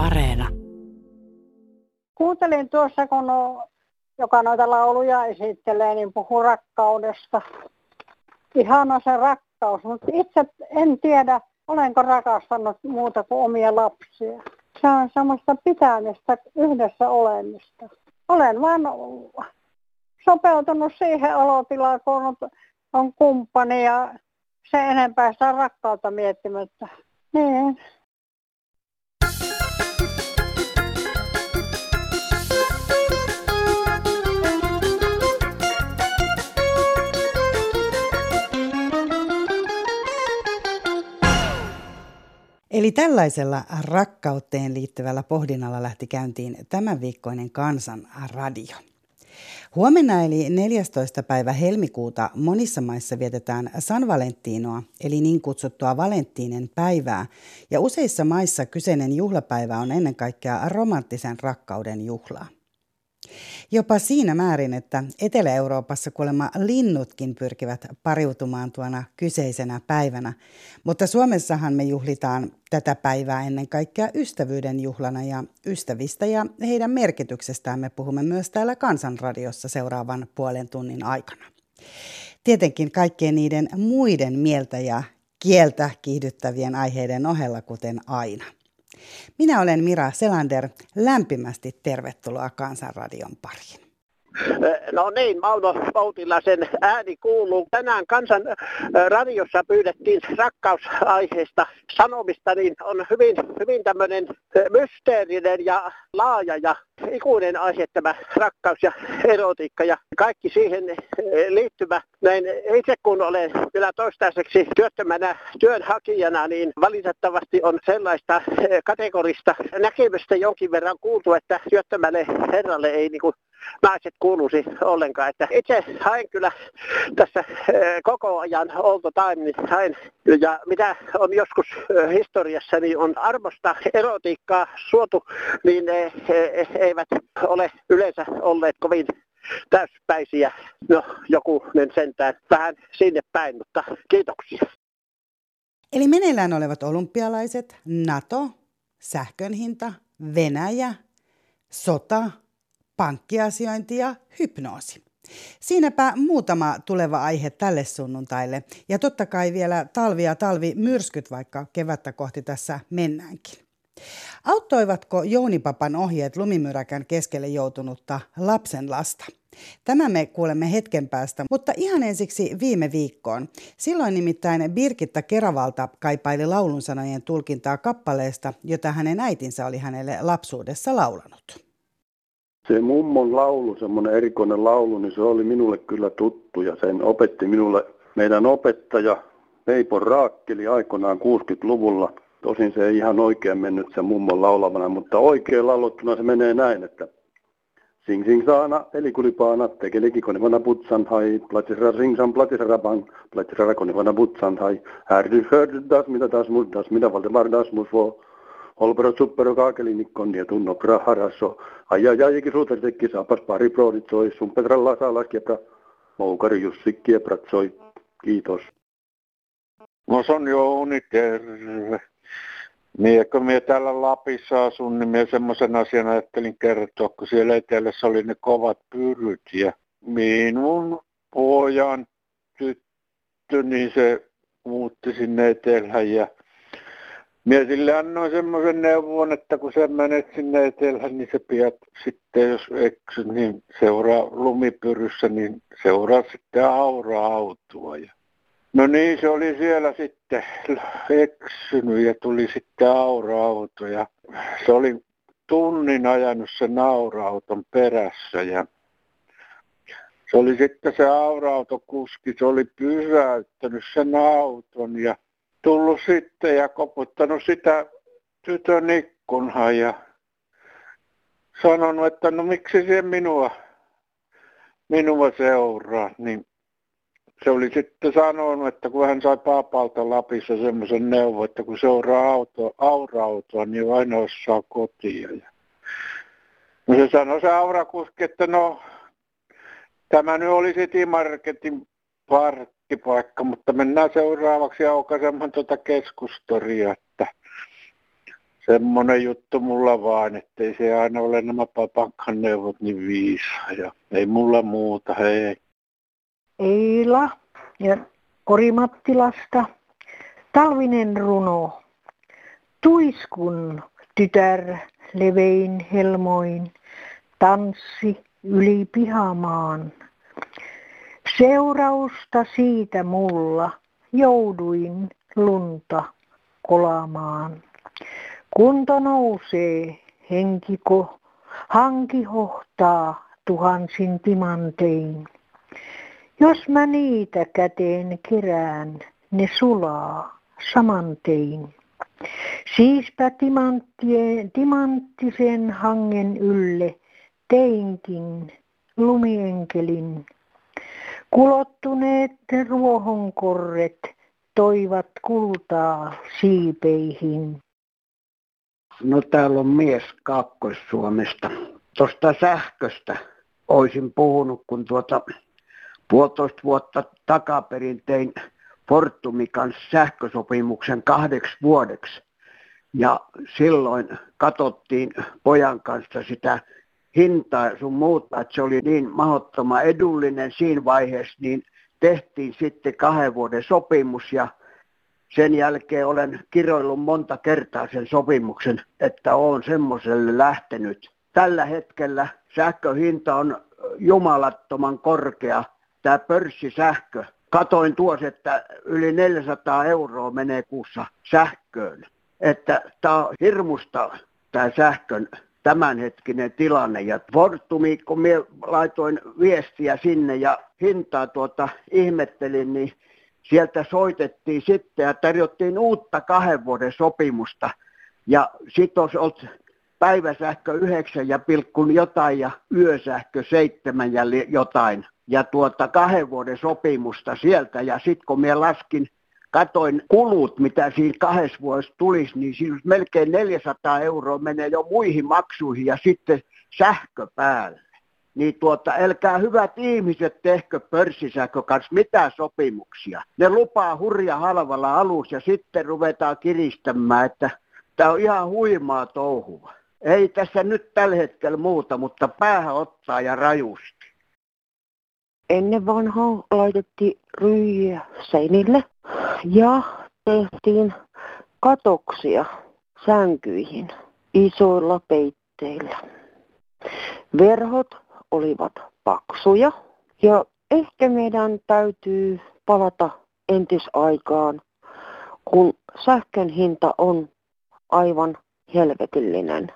Areena. Kuuntelin tuossa, kun no, joka noita lauluja esittelee, niin puhuu rakkaudesta. Ihana se rakkaus, mutta itse en tiedä, olenko rakastanut muuta kuin omia lapsia. Se on semmoista pitämistä, yhdessä olemista. Olen vaan sopeutunut siihen olotilaan, kun on kumppani ja se enempää sitä rakkautta miettimättä. Niin. Eli tällaisella rakkauteen liittyvällä pohdinnalla lähti käyntiin tämän viikkoinen Kansan radio. Huomenna eli 14. päivä helmikuuta monissa maissa vietetään San Valentinoa, eli niin kutsuttua Valenttiinen päivää, ja useissa maissa kyseinen juhlapäivä on ennen kaikkea romanttisen rakkauden juhlaa. Jopa siinä määrin, että Etelä-Euroopassa kuulemma linnutkin pyrkivät pariutumaan tuona kyseisenä päivänä. Mutta Suomessahan me juhlitaan tätä päivää ennen kaikkea ystävyyden juhlana ja ystävistä ja heidän merkityksestään me puhumme myös täällä Kansanradiossa seuraavan puolen tunnin aikana. Tietenkin kaikkien niiden muiden mieltä ja kieltä kiihdyttävien aiheiden ohella, kuten aina. Minä olen Mira Selander. Lämpimästi tervetuloa Kansanradion pariin. No niin, Mauno Poutilla sen ääni kuuluu. Tänään kansan radiossa pyydettiin rakkausaiheesta sanomista, niin on hyvin, hyvin tämmöinen mysteerinen ja laaja ja ikuinen aihe tämä rakkaus ja erotiikka ja kaikki siihen liittyvä. Näin itse kun olen vielä toistaiseksi työttömänä työnhakijana, niin valitettavasti on sellaista kategorista näkemystä jonkin verran kuultu, että työttömälle herralle ei niin kuin naiset kuuluisi ollenkaan. Että itse hain kyllä tässä koko ajan olto time, niin hain, ja mitä on joskus historiassa, niin on armosta erotiikkaa suotu, niin ne eh, eivät ole yleensä olleet kovin täyspäisiä. No, joku sentään vähän sinne päin, mutta kiitoksia. Eli meneillään olevat olympialaiset, NATO, sähkön hinta, Venäjä, sota, pankkiasiointi ja hypnoosi. Siinäpä muutama tuleva aihe tälle sunnuntaille. Ja totta kai vielä talvi ja talvi myrskyt, vaikka kevättä kohti tässä mennäänkin. Auttoivatko Jounipapan ohjeet lumimyräkän keskelle joutunutta lapsen lasta? Tämä me kuulemme hetken päästä, mutta ihan ensiksi viime viikkoon. Silloin nimittäin Birgitta Keravalta kaipaili laulun sanojen tulkintaa kappaleesta, jota hänen äitinsä oli hänelle lapsuudessa laulanut se mummon laulu, semmoinen erikoinen laulu, niin se oli minulle kyllä tuttu ja sen opetti minulle meidän opettaja Veipo Raakkeli aikoinaan 60-luvulla. Tosin se ei ihan oikein mennyt sen mummon laulamana, mutta oikein laulottuna se menee näin, että Sing sing saana, eli kulipaana, tekeliki konivana putsan hai, platisra ringsan platisra bang, platisra konivana putsan hai, härdy hördy das, mitä das mus, das, mitä valtemar das mus vo, Olpero suppero kaakelinikon ja tunno praharasso. Aja jäikin suutartekki saapas pari prooditsoi. Sun Petralla saa laskepra. Moukari Jussi kiepratsoi. Kiitos. No se on Jouni, terve. Miekö mie täällä Lapissa asun, niin mie semmoisen asian ajattelin kertoa, kun siellä etelässä oli ne kovat pyryt ja minun pojan tyttö, niin se muutti sinne etelään ja Mie sille annoin semmoisen neuvon, että kun sä menet sinne etelään, niin se pidät sitten, jos eksyt, niin seuraa lumipyryssä, niin seuraa sitten aura-autoa. Ja no niin, se oli siellä sitten eksynyt ja tuli sitten aura-auto ja se oli tunnin ajanut sen aura-auton perässä ja se oli sitten se aura-autokuski, se oli pysäyttänyt sen auton ja tullut sitten ja koputtanut sitä tytön ikkunaa ja sanonut, että no miksi se minua, minua seuraa, niin se oli sitten sanonut, että kun hän sai paapalta Lapissa semmoisen neuvon, että kun seuraa auto, aura-autoa, niin aina osaa kotia. Ja no se sanoi se aurakuski, että no tämä nyt oli City Marketin parkki parkkipaikka, mutta mennään seuraavaksi aukaisemaan tuota keskustoria, että semmoinen juttu mulla vaan, ettei se aina ole nämä papankan neuvot niin viisaa. Ja ei mulla muuta, hei. Eila ja Korimattilasta. Talvinen runo. Tuiskun tytär levein helmoin tanssi yli pihamaan. Seurausta siitä mulla jouduin lunta kolamaan. Kunto nousee, henkiko, hanki hohtaa tuhansin timantein. Jos mä niitä käteen kerään, ne sulaa samantein. Siispä timanttisen hangen ylle teinkin lumienkelin. Kulottuneet ruohonkorret toivat kultaa siipeihin. No täällä on mies Kaakkois-Suomesta. Tuosta sähköstä olisin puhunut, kun tuota puolitoista vuotta takaperin tein Fortumin kanssa sähkösopimuksen kahdeksi vuodeksi. Ja silloin katsottiin pojan kanssa sitä hintaa sun muuta, että se oli niin mahdottoman edullinen siinä vaiheessa, niin tehtiin sitten kahden vuoden sopimus ja sen jälkeen olen kiroillut monta kertaa sen sopimuksen, että olen semmoiselle lähtenyt. Tällä hetkellä sähköhinta on jumalattoman korkea, tämä pörssisähkö. Katoin tuossa, että yli 400 euroa menee kuussa sähköön. Että tämä on hirmusta tämä sähkön tämänhetkinen tilanne. Ja Fortumi, kun minä laitoin viestiä sinne ja hintaa tuota ihmettelin, niin sieltä soitettiin sitten ja tarjottiin uutta kahden vuoden sopimusta. Ja sitten olisi ollut päiväsähkö yhdeksän ja pilkkun jotain ja yösähkö seitsemän ja jotain. Ja tuota kahden vuoden sopimusta sieltä. Ja sitten kun minä laskin, katoin kulut, mitä siinä kahdessa vuodessa tulisi, niin siinä melkein 400 euroa menee jo muihin maksuihin ja sitten sähkö päälle niin tuota, älkää hyvät ihmiset tehkö pörssisähkö kanssa mitään sopimuksia. Ne lupaa hurja halvalla alus ja sitten ruvetaan kiristämään, että tämä on ihan huimaa touhua. Ei tässä nyt tällä hetkellä muuta, mutta päähän ottaa ja rajusti. Ennen vanhaa laitettiin ryijä seinille ja tehtiin katoksia sänkyihin isoilla peitteillä. Verhot olivat paksuja. Ja ehkä meidän täytyy palata entisaikaan, kun sähkön hinta on aivan helvetillinen.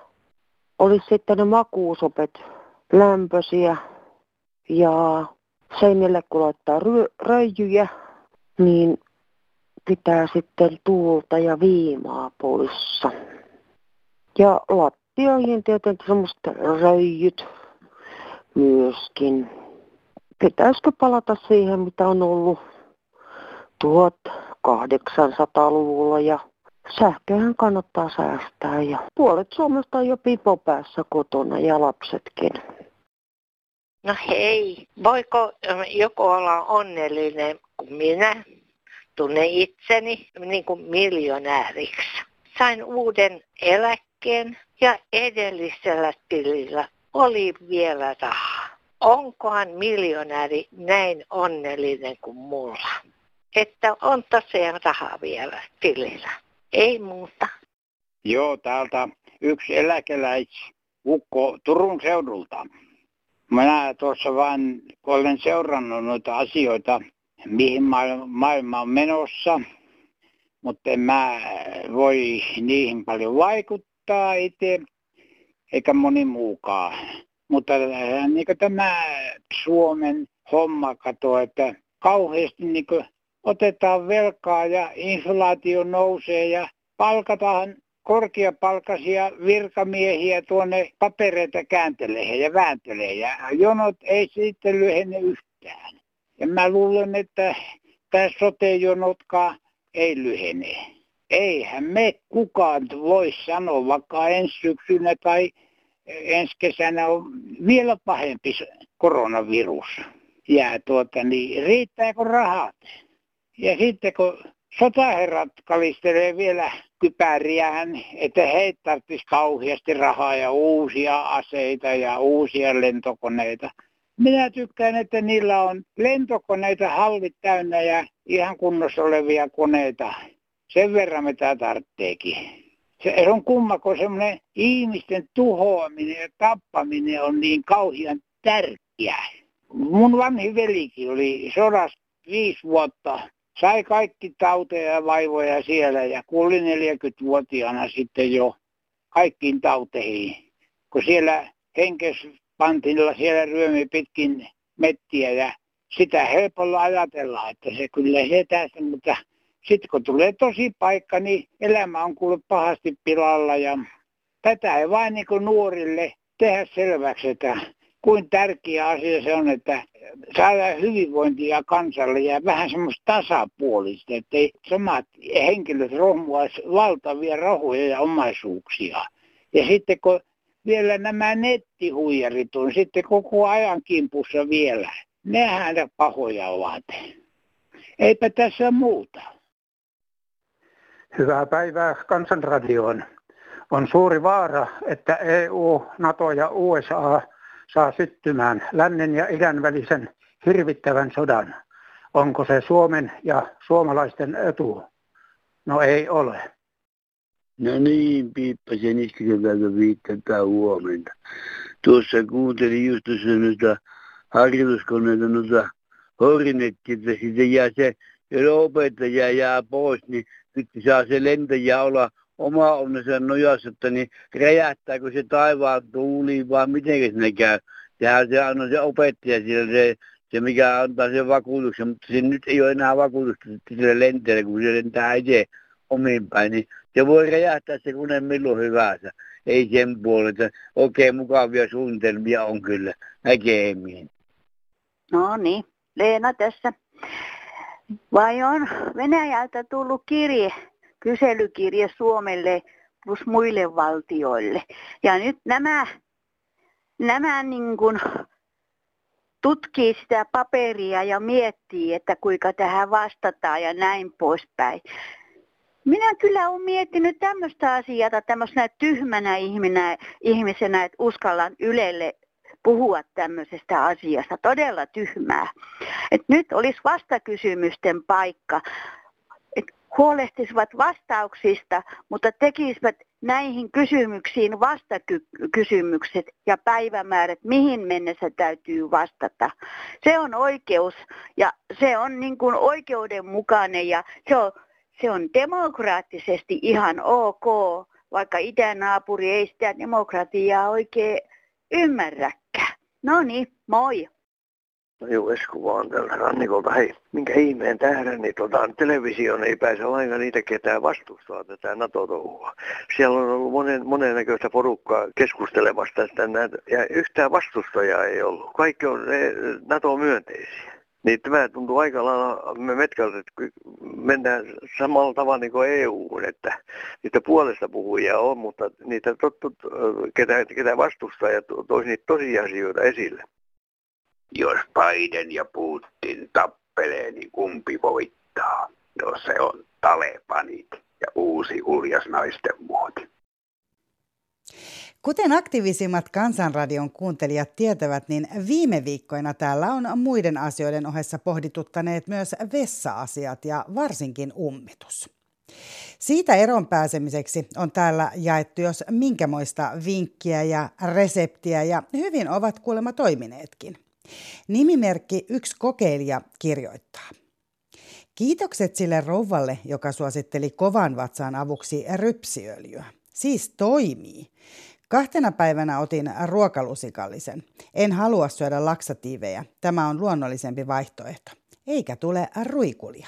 Olisi sitten ne makuusopet lämpöisiä ja seinille kun laittaa röijyjä, niin pitää sitten tuulta ja viimaa poissa. Ja lattioihin tietenkin semmoiset röijyt, myöskin. Pitäisikö palata siihen, mitä on ollut 1800-luvulla ja sähköhän kannattaa säästää ja puolet Suomesta on jo pipo päässä kotona ja lapsetkin. No hei, voiko joku olla onnellinen kuin minä? Tunne itseni niin kuin miljonääriksi. Sain uuden eläkkeen ja edellisellä tilillä oli vielä rahaa. Onkohan miljonääri näin onnellinen kuin mulla? Että on tosiaan rahaa vielä tilillä. Ei muuta. Joo, täältä yksi eläkeläisukko Turun seudulta. Minä tuossa vain olen seurannut noita asioita, mihin maailma on menossa, mutta en mä voi niihin paljon vaikuttaa itse eikä moni muukaan. Mutta niin tämä Suomen homma katoa, että kauheasti niin otetaan velkaa ja inflaatio nousee ja palkataan korkeapalkaisia virkamiehiä tuonne papereita kääntelee ja vääntelee ja jonot ei sitten lyhene yhtään. Ja mä luulen, että tämä sote-jonotkaan ei lyhene. Eihän me kukaan voi sanoa, vaikka ensi syksynä tai ensi kesänä on vielä pahempi koronavirus. Ja tuota, niin riittääkö rahat? Ja sitten kun sotaherrat kalistelee vielä kypäriään, että he tarvitsisi kauheasti rahaa ja uusia aseita ja uusia lentokoneita. Minä tykkään, että niillä on lentokoneita hallit täynnä ja ihan kunnossa olevia koneita. Sen verran mitä tarvitseekin. Se on kumma, kun semmoinen ihmisten tuhoaminen ja tappaminen on niin kauhean tärkeää. Mun vanhi velikin oli sodassa viisi vuotta. Sai kaikki tauteja ja vaivoja siellä ja kuuli 40-vuotiaana sitten jo kaikkiin tauteihin. Kun siellä henkes pantilla siellä ryömi pitkin mettiä ja sitä helpolla ajatella, että se kyllä se mutta sitten kun tulee tosi paikka, niin elämä on kuullut pahasti pilalla ja tätä ei vain niin nuorille tehdä selväksi, että kuin tärkeä asia se on, että saadaan hyvinvointia kansalle ja vähän semmoista tasapuolista, ei samat henkilöt rohmuaisi valtavia rahoja ja omaisuuksia. Ja sitten kun vielä nämä nettihuijarit on sitten koko ajan kimpussa vielä, nehän pahoja ovat. Eipä tässä muuta. Hyvää päivää Kansanradioon. On suuri vaara, että EU, NATO ja USA saa syttymään lännen ja idän välisen hirvittävän sodan. Onko se Suomen ja suomalaisten etu? No ei ole. No niin, Piippasen iskeltävä viittää huomenta. Tuossa kuuntelin just tuossa noita harjoituskoneita, noita hornettia, että sitten jää se, jos opettaja jää pois, niin sitten saa se lentäjä olla oma onnensa nojassa, että niin räjähtääkö se taivaan tuuli vai miten se käy. Sehän se on se opettaja siellä, se, se mikä antaa sen vakuutuksen, mutta se nyt ei ole enää vakuutusta sille lentäjälle, kun se lentää itse omiin päin, niin se voi räjähtää se kone milloin hyvänsä. Ei sen puolesta. Okei, mukavia suunnitelmia on kyllä. Näkemiin. No niin, Leena tässä. Vai on Venäjältä tullut kirje, kyselykirje Suomelle plus muille valtioille. Ja nyt nämä, nämä niin kuin tutkii sitä paperia ja miettii, että kuinka tähän vastataan ja näin poispäin. Minä kyllä olen miettinyt tämmöistä asiaa tämmöisenä tyhmänä ihminä, ihmisenä, että uskallan Ylelle puhua tämmöisestä asiasta. Todella tyhmää. Et nyt olisi vastakysymysten paikka. Et huolehtisivat vastauksista, mutta tekisivät näihin kysymyksiin vastakysymykset ja päivämäärät, mihin mennessä täytyy vastata. Se on oikeus ja se on niin kuin oikeudenmukainen ja se on se on demokraattisesti ihan ok, vaikka itänaapuri ei sitä demokratiaa oikein ymmärräkään. No niin, moi. No joo, Esku vaan täältä rannikolta. Hei, minkä ihmeen tähden, niin tota, televisioon ei pääse lainkaan niitä ketään vastustaa tätä NATO-touhua. Siellä on ollut monen, monennäköistä porukkaa keskustelemassa tästä ja yhtään vastustajaa ei ollut. Kaikki on NATO-myönteisiä. Niin tämä tuntuu aika lailla metkältä, että mennään samalla tavalla niin kuin EU, että niitä puolesta puhujia on, mutta niitä tottu, ketä, ketä vastustaa ja toisi niitä tosiasioita esille. Jos Biden ja Putin tappelee, niin kumpi voittaa? No se on Talebanit ja uusi uljas naisten muoti. Kuten aktiivisimmat Kansanradion kuuntelijat tietävät, niin viime viikkoina täällä on muiden asioiden ohessa pohdituttaneet myös vessa-asiat ja varsinkin ummitus. Siitä eron pääsemiseksi on täällä jaettu jos minkämoista vinkkiä ja reseptiä ja hyvin ovat kuulemma toimineetkin. Nimimerkki Yksi kokeilija kirjoittaa. Kiitokset sille rouvalle, joka suositteli kovan vatsaan avuksi rypsiöljyä. Siis toimii. Kahtena päivänä otin ruokalusikallisen. En halua syödä laksatiiveja. Tämä on luonnollisempi vaihtoehto. Eikä tule ruikulia.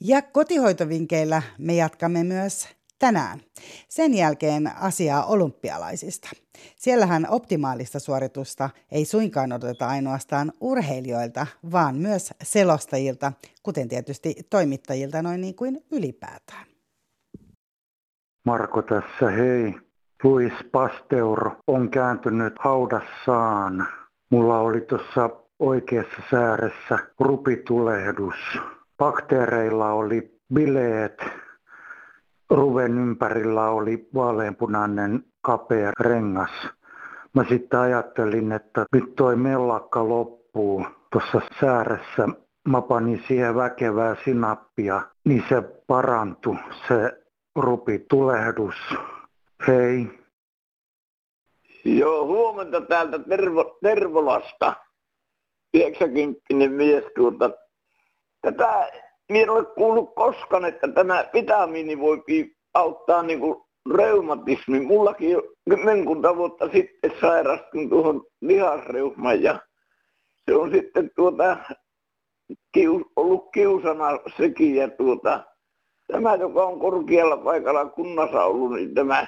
Ja kotihoitovinkeillä me jatkamme myös tänään. Sen jälkeen asiaa olympialaisista. Siellähän optimaalista suoritusta ei suinkaan odoteta ainoastaan urheilijoilta, vaan myös selostajilta, kuten tietysti toimittajilta noin niin kuin ylipäätään. Marko tässä, hei. Luis Pasteur on kääntynyt haudassaan. Mulla oli tuossa oikeassa sääressä rupitulehdus. Bakteereilla oli bileet. Ruven ympärillä oli vaaleanpunainen kapea rengas. Mä sitten ajattelin, että nyt toi mellakka loppuu tuossa sääressä. Mä panin siihen väkevää sinappia, niin se parantui, se rupi tulehdus. Hei. Joo, huomenta täältä Tervo, Tervolasta. 90 mies tuota. Tätä minä en ole kuullut koskaan, että tämä vitamiini voi auttaa niin kuin reumatismi. Mullakin jo kymmenkunta vuotta sitten sairastun tuohon lihasreumaan ja se on sitten tuota, kius, ollut kiusana sekin ja tuota, tämä, joka on korkealla paikalla kunnassa ollut, niin tämä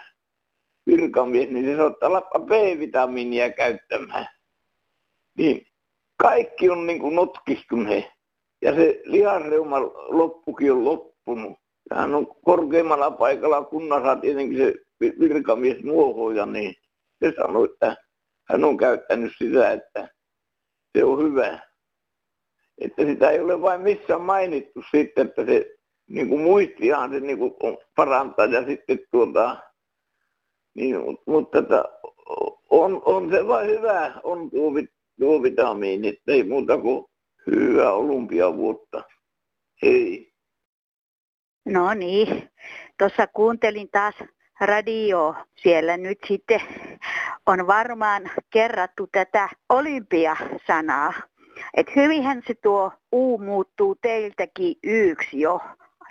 virkamies, niin se saattaa lappa B-vitamiinia käyttämään. Niin kaikki on niin kuin notkistuneet. Ja se lihasreuma loppukin on loppunut. Hän on korkeimmalla paikalla kunnassa tietenkin se virkamies nuohoja, niin se sanoi, että hän on käyttänyt sitä, että se on hyvä. Että sitä ei ole vain missään mainittu sitten, että se niin kuin muistihan se niin kuin parantaa ja sitten tuota, niin, mutta että on, on se vain hyvä, on tuo, tuo vitamiini, ei muuta kuin hyvää olympiavuotta. Hei. No niin, tuossa kuuntelin taas radio. Siellä nyt sitten on varmaan kerrattu tätä olympiasanaa. Että hyvinhän se tuo U muuttuu teiltäkin yksi jo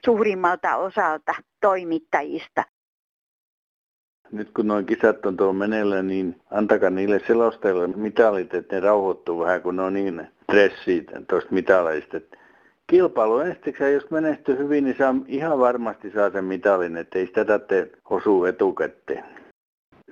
suurimmalta osalta toimittajista. Nyt kun noin kisat on tuolla meneillä, niin antakaa niille selostajille mitalit, että ne rauhoittuu vähän, kun ne on niin stressiit tuosta mitaleista. Kilpailu ensiksi, jos menestyy hyvin, niin saa, ihan varmasti saa sen mitalin, ettei sitä tarvitse osua etukäteen.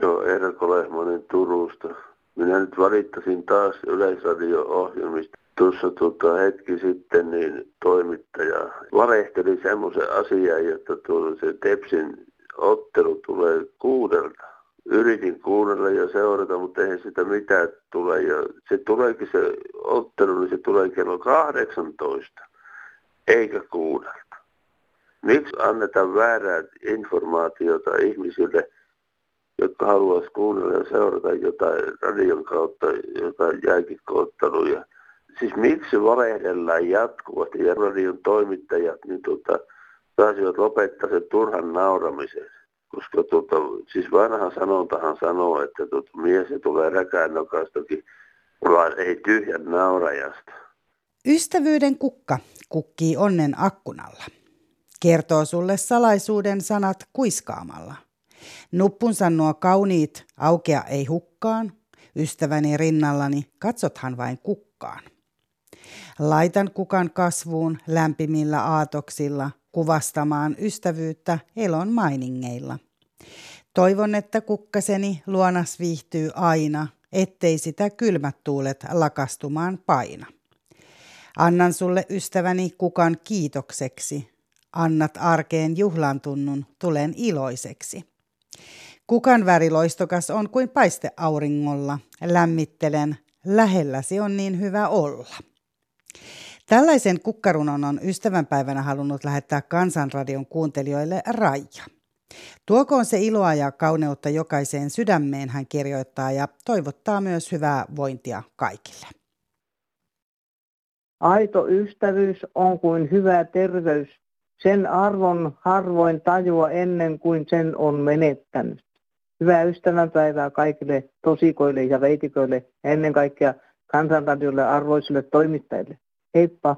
Joo, Erko Lehmonen Turusta. Minä nyt valittasin taas Yleisradio-ohjelmista. Tuossa tuota, hetki sitten niin toimittaja varehteli semmoisen asian, että tuota, se Tepsin ottelu tulee kuudelta. Yritin kuunnella ja seurata, mutta eihän sitä mitään tule. Ja se tuleekin se ottelu, niin se tulee kello 18, eikä kuudelta. Miksi annetaan väärää informaatiota ihmisille, jotka haluaisivat kuunnella ja seurata jotain radion kautta, jotain jääkikkootteluja. Siis miksi valehdellaan jatkuvasti ja radion toimittajat, niin tota, saisivat lopettaa sen turhan nauramisen. Koska tuota, siis vanha sanontahan sanoo, että tuota, mies tulee räkään nokastakin, vaan ei tyhjän naurajasta. Ystävyyden kukka kukkii onnen akkunalla. Kertoo sulle salaisuuden sanat kuiskaamalla. Nuppunsa nuo kauniit aukea ei hukkaan, ystäväni rinnallani katsothan vain kukkaan. Laitan kukan kasvuun lämpimillä aatoksilla – kuvastamaan ystävyyttä elon mainingeilla. Toivon, että kukkaseni luonas viihtyy aina, ettei sitä kylmät tuulet lakastumaan paina. Annan sulle ystäväni kukan kiitokseksi. Annat arkeen juhlan tunnun, tulen iloiseksi. Kukan väri loistokas on kuin paiste auringolla. Lämmittelen, lähelläsi on niin hyvä olla. Tällaisen kukkarunon on ystävänpäivänä halunnut lähettää Kansanradion kuuntelijoille Raija. Tuokoon se iloa ja kauneutta jokaiseen sydämeen, hän kirjoittaa ja toivottaa myös hyvää vointia kaikille. Aito ystävyys on kuin hyvä terveys. Sen arvon harvoin tajua ennen kuin sen on menettänyt. Hyvää ystävänpäivää kaikille tosikoille ja veitikoille ja ennen kaikkea kansanradiolle arvoisille toimittajille. Heippa.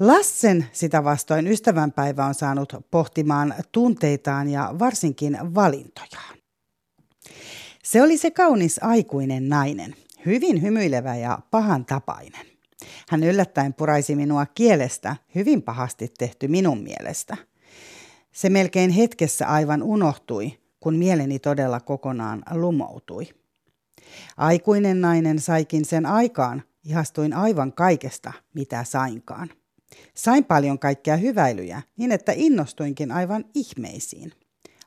Lassen sitä vastoin ystävänpäivä on saanut pohtimaan tunteitaan ja varsinkin valintojaan. Se oli se kaunis aikuinen nainen, hyvin hymyilevä ja pahan tapainen. Hän yllättäen puraisi minua kielestä, hyvin pahasti tehty minun mielestä. Se melkein hetkessä aivan unohtui, kun mieleni todella kokonaan lumoutui. Aikuinen nainen saikin sen aikaan, Ihastuin aivan kaikesta, mitä sainkaan. Sain paljon kaikkia hyväilyjä, niin että innostuinkin aivan ihmeisiin.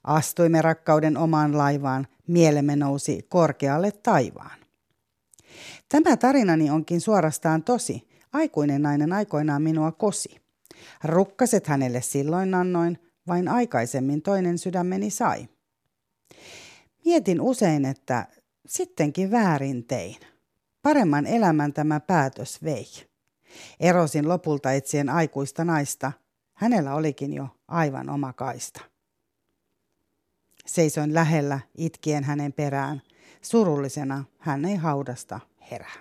Astuimme rakkauden omaan laivaan, mielemme nousi korkealle taivaan. Tämä tarinani onkin suorastaan tosi. Aikuinen nainen aikoinaan minua kosi. Rukkaset hänelle silloin annoin, vain aikaisemmin toinen sydämeni sai. Mietin usein, että sittenkin väärin tein. Paremman elämän tämä päätös vei. Erosin lopulta etsien aikuista naista. Hänellä olikin jo aivan oma kaista. Seisoin lähellä, itkien hänen perään. Surullisena hän ei haudasta herää.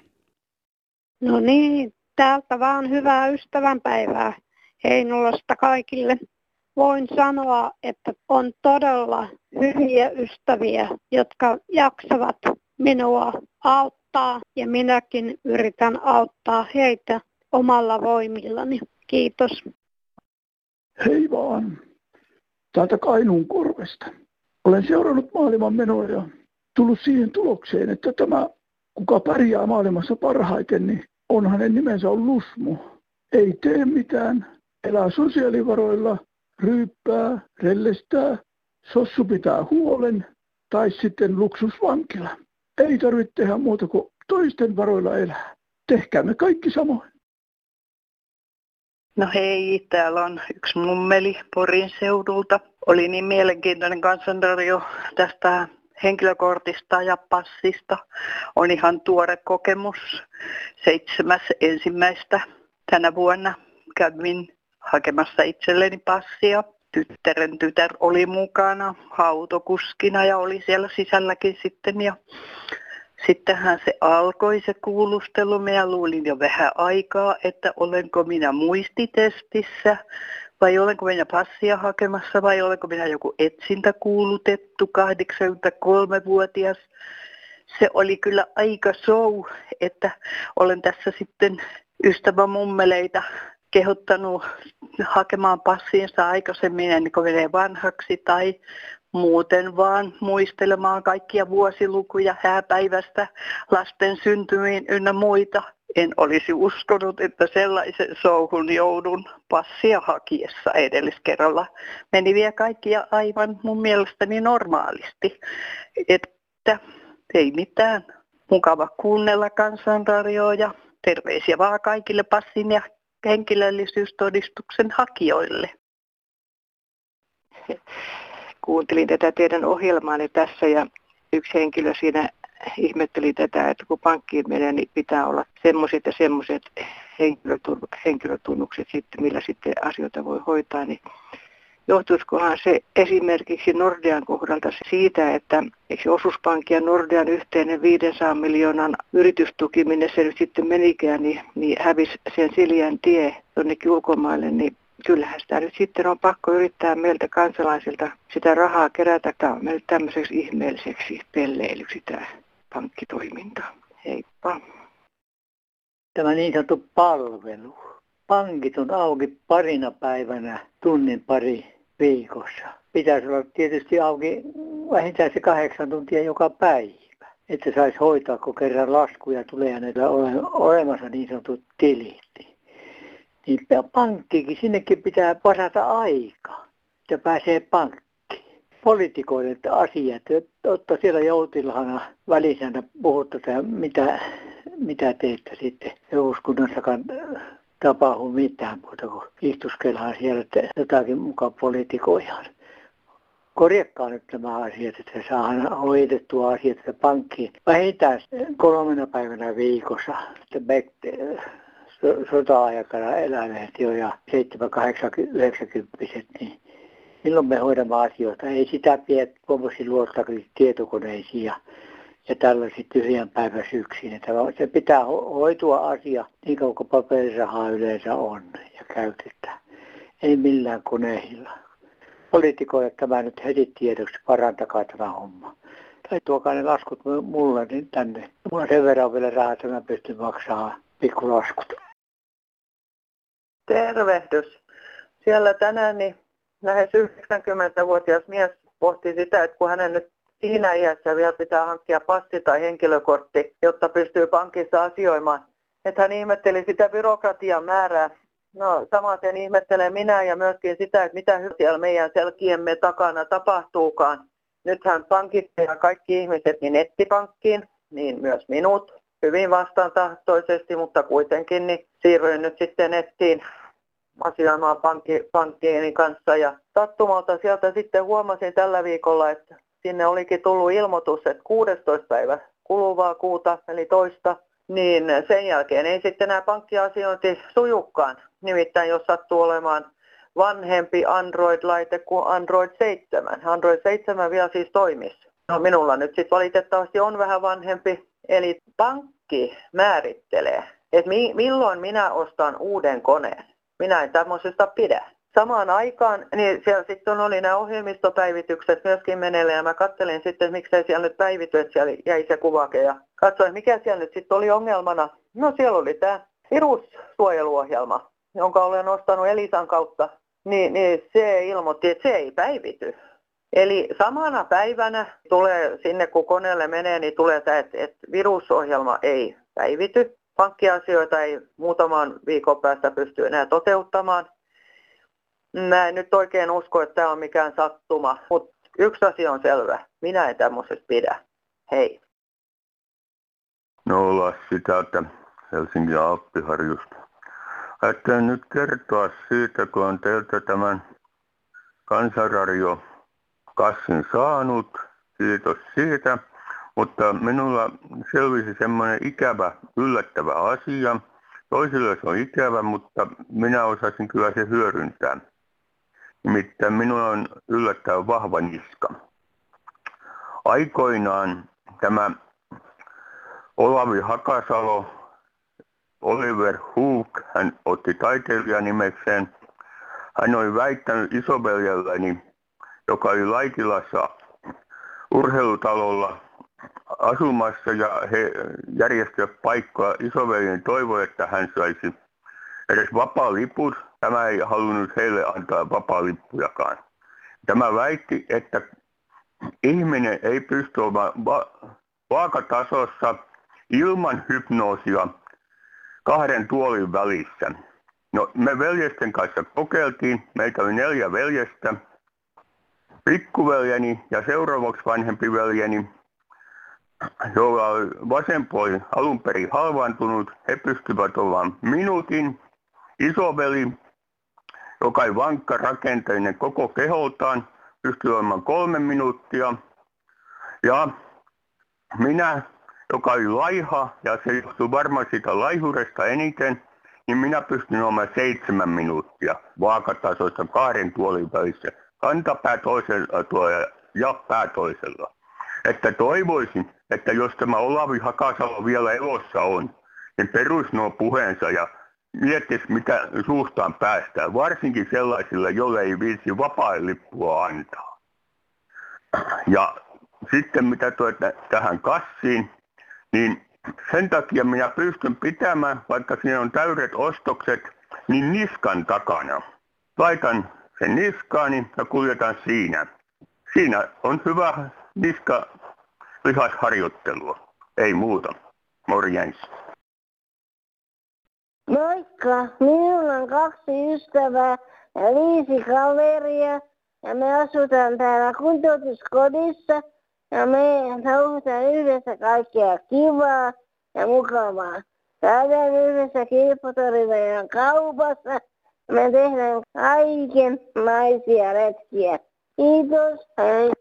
No niin, täältä vaan hyvää ystävänpäivää Heinolasta kaikille. Voin sanoa, että on todella hyviä ystäviä, jotka jaksavat minua auttaa ja minäkin yritän auttaa heitä omalla voimillani. Kiitos. Hei vaan, täältä Kainuun korvesta. Olen seurannut maailman menoa ja tullut siihen tulokseen, että tämä, kuka pärjää maailmassa parhaiten, niin on hänen nimensä on Lusmu. Ei tee mitään, elää sosiaalivaroilla, ryyppää, rellestää, sossu pitää huolen tai sitten luksusvankila. Ei tarvitse tehdä muuta kuin toisten varoilla elää. Tehkäämme kaikki samoin. No hei, täällä on yksi mummeli Porin seudulta. Oli niin mielenkiintoinen kansanradio tästä henkilökortista ja passista. On ihan tuore kokemus. Seitsemäs ensimmäistä tänä vuonna kävin hakemassa itselleni passia. Tyttären tytär oli mukana autokuskina ja oli siellä sisälläkin sitten. Ja Sittenhän se alkoi se kuulustelu. Minä luulin jo vähän aikaa, että olenko minä muistitestissä vai olenko minä passia hakemassa vai olenko minä joku etsintä kuulutettu 83-vuotias. Se oli kyllä aika show, että olen tässä sitten ystävä mummeleita kehottanut hakemaan passiinsa aikaisemmin ennen kuin menee vanhaksi tai muuten vaan muistelemaan kaikkia vuosilukuja hääpäivästä, lasten syntymiin ynnä muita. En olisi uskonut, että sellaisen souhun joudun passia hakiessa edelliskerralla. Meni vielä kaikkia aivan mun mielestäni normaalisti. Että ei mitään. Mukava kuunnella kansanradioja. Terveisiä vaan kaikille passin ja henkilöllisyystodistuksen hakijoille. Kuuntelin tätä teidän ohjelmaanne tässä ja yksi henkilö siinä ihmetteli tätä, että kun pankkiin menee, niin pitää olla semmoiset ja semmoiset henkilötunnukset sitten, millä sitten asioita voi hoitaa, niin johtuisikohan se esimerkiksi Nordean kohdalta siitä, että eikö osuuspankki ja Nordean yhteinen 500 miljoonan yritystuki, minne se nyt sitten menikään, niin, niin hävisi sen Siljan tie jonnekin ulkomaille, niin kyllähän sitä nyt sitten on pakko yrittää meiltä kansalaisilta sitä rahaa kerätä. Tämä on meille tämmöiseksi ihmeelliseksi pelleilyksi tämä pankkitoiminta. Heippa. Tämä niin sanottu palvelu. Pankit on auki parina päivänä, tunnin pari viikossa. Pitäisi olla tietysti auki vähintään se kahdeksan tuntia joka päivä, että saisi hoitaa, kun kerran laskuja tulee ja ole olemassa niin sanotut tilit niin pankkikin, sinnekin pitää varata aika, että pääsee pankkiin. Poliitikoille asiat, että siellä joutilhana välisänä puhutte, mitä, mitä teette sitten eduskunnassakaan tapahdu mitään muuta kuin istuskellaan siellä, että jotakin mukaan poliitikoihan. Korjakkaa nyt nämä asiat, että saadaan hoidettua asiat, että pankki vähintään kolmena päivänä viikossa, että sota-aikana eläneet jo ja 7, 8, 90 niin milloin me hoidamme asioita. Ei sitä pidä tuommoisiin luottakin tietokoneisiin ja tällaisiin tyhjän päivän syksiin. Että se pitää hoitua asia niin kauan kuin paperirahaa yleensä on ja käytetään. Ei millään koneilla. Poliitikoille tämä nyt heti tiedoksi, parantakaa tämä homma. Tai tuokaa ne laskut mulle niin tänne. Mulla on sen verran vielä rahaa, että mä pystyn maksamaan pikkulaskut. Tervehdys. Siellä tänään niin lähes 90-vuotias mies pohti sitä, että kun hänen nyt siinä iässä vielä pitää hankkia passi tai henkilökortti, jotta pystyy pankissa asioimaan. Että hän ihmetteli sitä byrokratian määrää. No samaten ihmettelen minä ja myöskin sitä, että mitä siellä meidän selkiemme takana tapahtuukaan. Nythän pankit ja kaikki ihmiset niin nettipankkiin, niin myös minut hyvin vastaantahtoisesti, mutta kuitenkin niin siirryin nyt sitten nettiin asioimaan pankki, pankkiini kanssa ja sattumalta sieltä sitten huomasin tällä viikolla, että sinne olikin tullut ilmoitus, että 16. päivä kuluvaa kuuta, eli toista, niin sen jälkeen ei sitten enää pankkiasiointi sujukkaan. Nimittäin jos sattuu olemaan vanhempi Android-laite kuin Android 7. Android 7 vielä siis toimisi. No minulla nyt sitten valitettavasti on vähän vanhempi, eli pankki määrittelee, että mi- milloin minä ostan uuden koneen. Minä en tämmöisestä pidä. Samaan aikaan, niin siellä sitten oli nämä ohjelmistopäivitykset myöskin meneillä ja mä kattelin sitten, miksei siellä nyt päivity, että siellä jäi se kuvake ja katsoin, mikä siellä nyt sitten oli ongelmana. No siellä oli tämä virussuojeluohjelma, jonka olen ostanut Elisan kautta, niin, niin se ilmoitti, että se ei päivity. Eli samana päivänä tulee sinne, kun koneelle menee, niin tulee tämä, että, että virusohjelma ei päivity. Pankkiasioita ei muutaman viikon päästä pysty enää toteuttamaan. Mä en nyt oikein usko, että tämä on mikään sattuma, mutta yksi asia on selvä. Minä en tämmöisestä pidä. Hei. No Lassi täältä Helsingin Alppiharjusta. Ajattelin nyt kertoa siitä, kun on teiltä tämän kansanradio kassin saanut. Kiitos siitä. Mutta minulla selvisi semmoinen ikävä, yllättävä asia. Toisille se on ikävä, mutta minä osasin kyllä se hyödyntää. Nimittäin minulla on yllättävän vahva niska. Aikoinaan tämä Olavi Hakasalo, Oliver Hook, hän otti taiteilijan nimekseen. Hän oli väittänyt isoveljelleni, joka oli Laitilassa urheilutalolla asumassa ja he järjestivät paikkaa. Isoveljen toivoi, että hän saisi edes vapaa liput. Tämä ei halunnut heille antaa vapaa lippujakaan. Tämä väitti, että ihminen ei pysty olemaan va- vaakatasossa ilman hypnoosia kahden tuolin välissä. No, me veljesten kanssa kokeiltiin. Meitä oli neljä veljestä. Pikkuveljeni ja seuraavaksi vanhempi veljeni, jolla oli vasen puoli alun perin halvaantunut. He pystyvät olemaan minuutin. Isoveli, joka ei vankka rakenteinen koko keholtaan, pystyi olemaan kolme minuuttia. Ja minä, joka oli laiha, ja se johtui varmaan siitä laihuudesta eniten, niin minä pystyn olemaan seitsemän minuuttia vaakatasoista kahden tuolin välissä. Kantapää toisella tuolla ja pää toisella. Että toivoisin, että jos tämä Olavi Hakasalo vielä elossa on, niin perus nuo puheensa ja miettisi, mitä suustaan päästään, varsinkin sellaisilla, joille ei viisi vapaa-lippua antaa. Ja sitten mitä tuota, tähän kassiin, niin sen takia minä pystyn pitämään, vaikka siinä on täydet ostokset, niin niskan takana. Laitan sen niskaani ja kuljetan siinä. Siinä on hyvä niska lihasharjoittelua. Ei muuta. Morjens. Moikka, minulla on kaksi ystävää ja viisi kaveria ja me asutaan täällä kuntoutuskodissa ja me touhutaan yhdessä kaikkea kivaa ja mukavaa. Käydään yhdessä kilpatorilla ja kaupassa. Me tehdään kaikenlaisia retkiä. Kiitos, hei.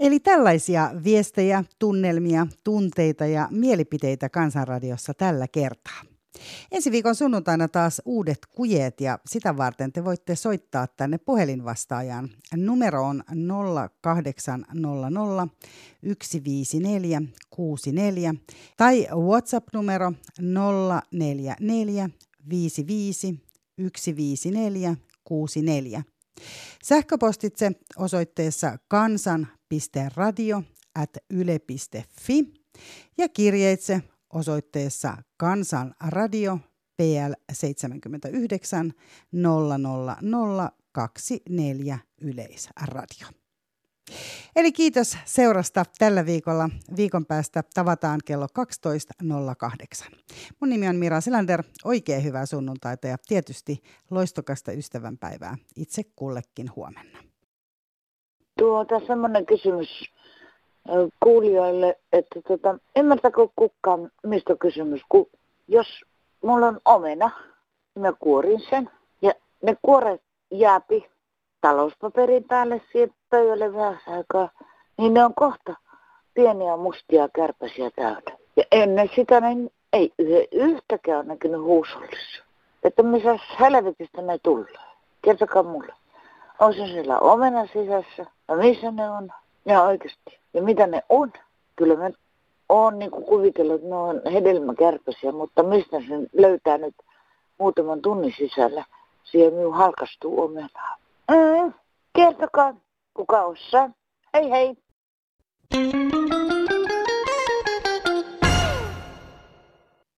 Eli tällaisia viestejä, tunnelmia, tunteita ja mielipiteitä Kansanradiossa tällä kertaa. Ensi viikon sunnuntaina taas uudet kujeet ja sitä varten te voitte soittaa tänne puhelinvastaajan. Numero on 0800 154 64 tai WhatsApp-numero 044 55 154 64. Sähköpostitse osoitteessa kansan.radio at yle.fi ja kirjeitse osoitteessa Kansanradio PL 79 00024 Yleisradio. Eli kiitos seurasta tällä viikolla. Viikon päästä tavataan kello 12.08. Mun nimi on Mira Silander. Oikein hyvää sunnuntaita ja tietysti loistokasta ystävänpäivää itse kullekin huomenna. Tuota semmoinen kysymys kuulijoille, että tota, ymmärtäkö kukaan, mistä on kysymys, kun jos mulla on omena, niin mä kuorin sen, ne kuoret jääpi talouspaperin päälle siihen pöydälle vähän aikaa, niin ne on kohta pieniä mustia kärpäsiä täynnä. Ja ennen sitä niin ei yhtäkään ole näkynyt huusollissa. Että missä helvetistä ne tulee? Kertokaa mulle. On se siellä omena sisässä? Ja missä ne on? Ja oikeasti. Ja mitä ne on? Kyllä mä oon niin kuvitellut, että ne on hedelmäkärpäsiä, mutta mistä sen löytää nyt muutaman tunnin sisällä? Siihen minun halkastuu omenaa. Mm, kertokaa, kuka osaa. Hei hei.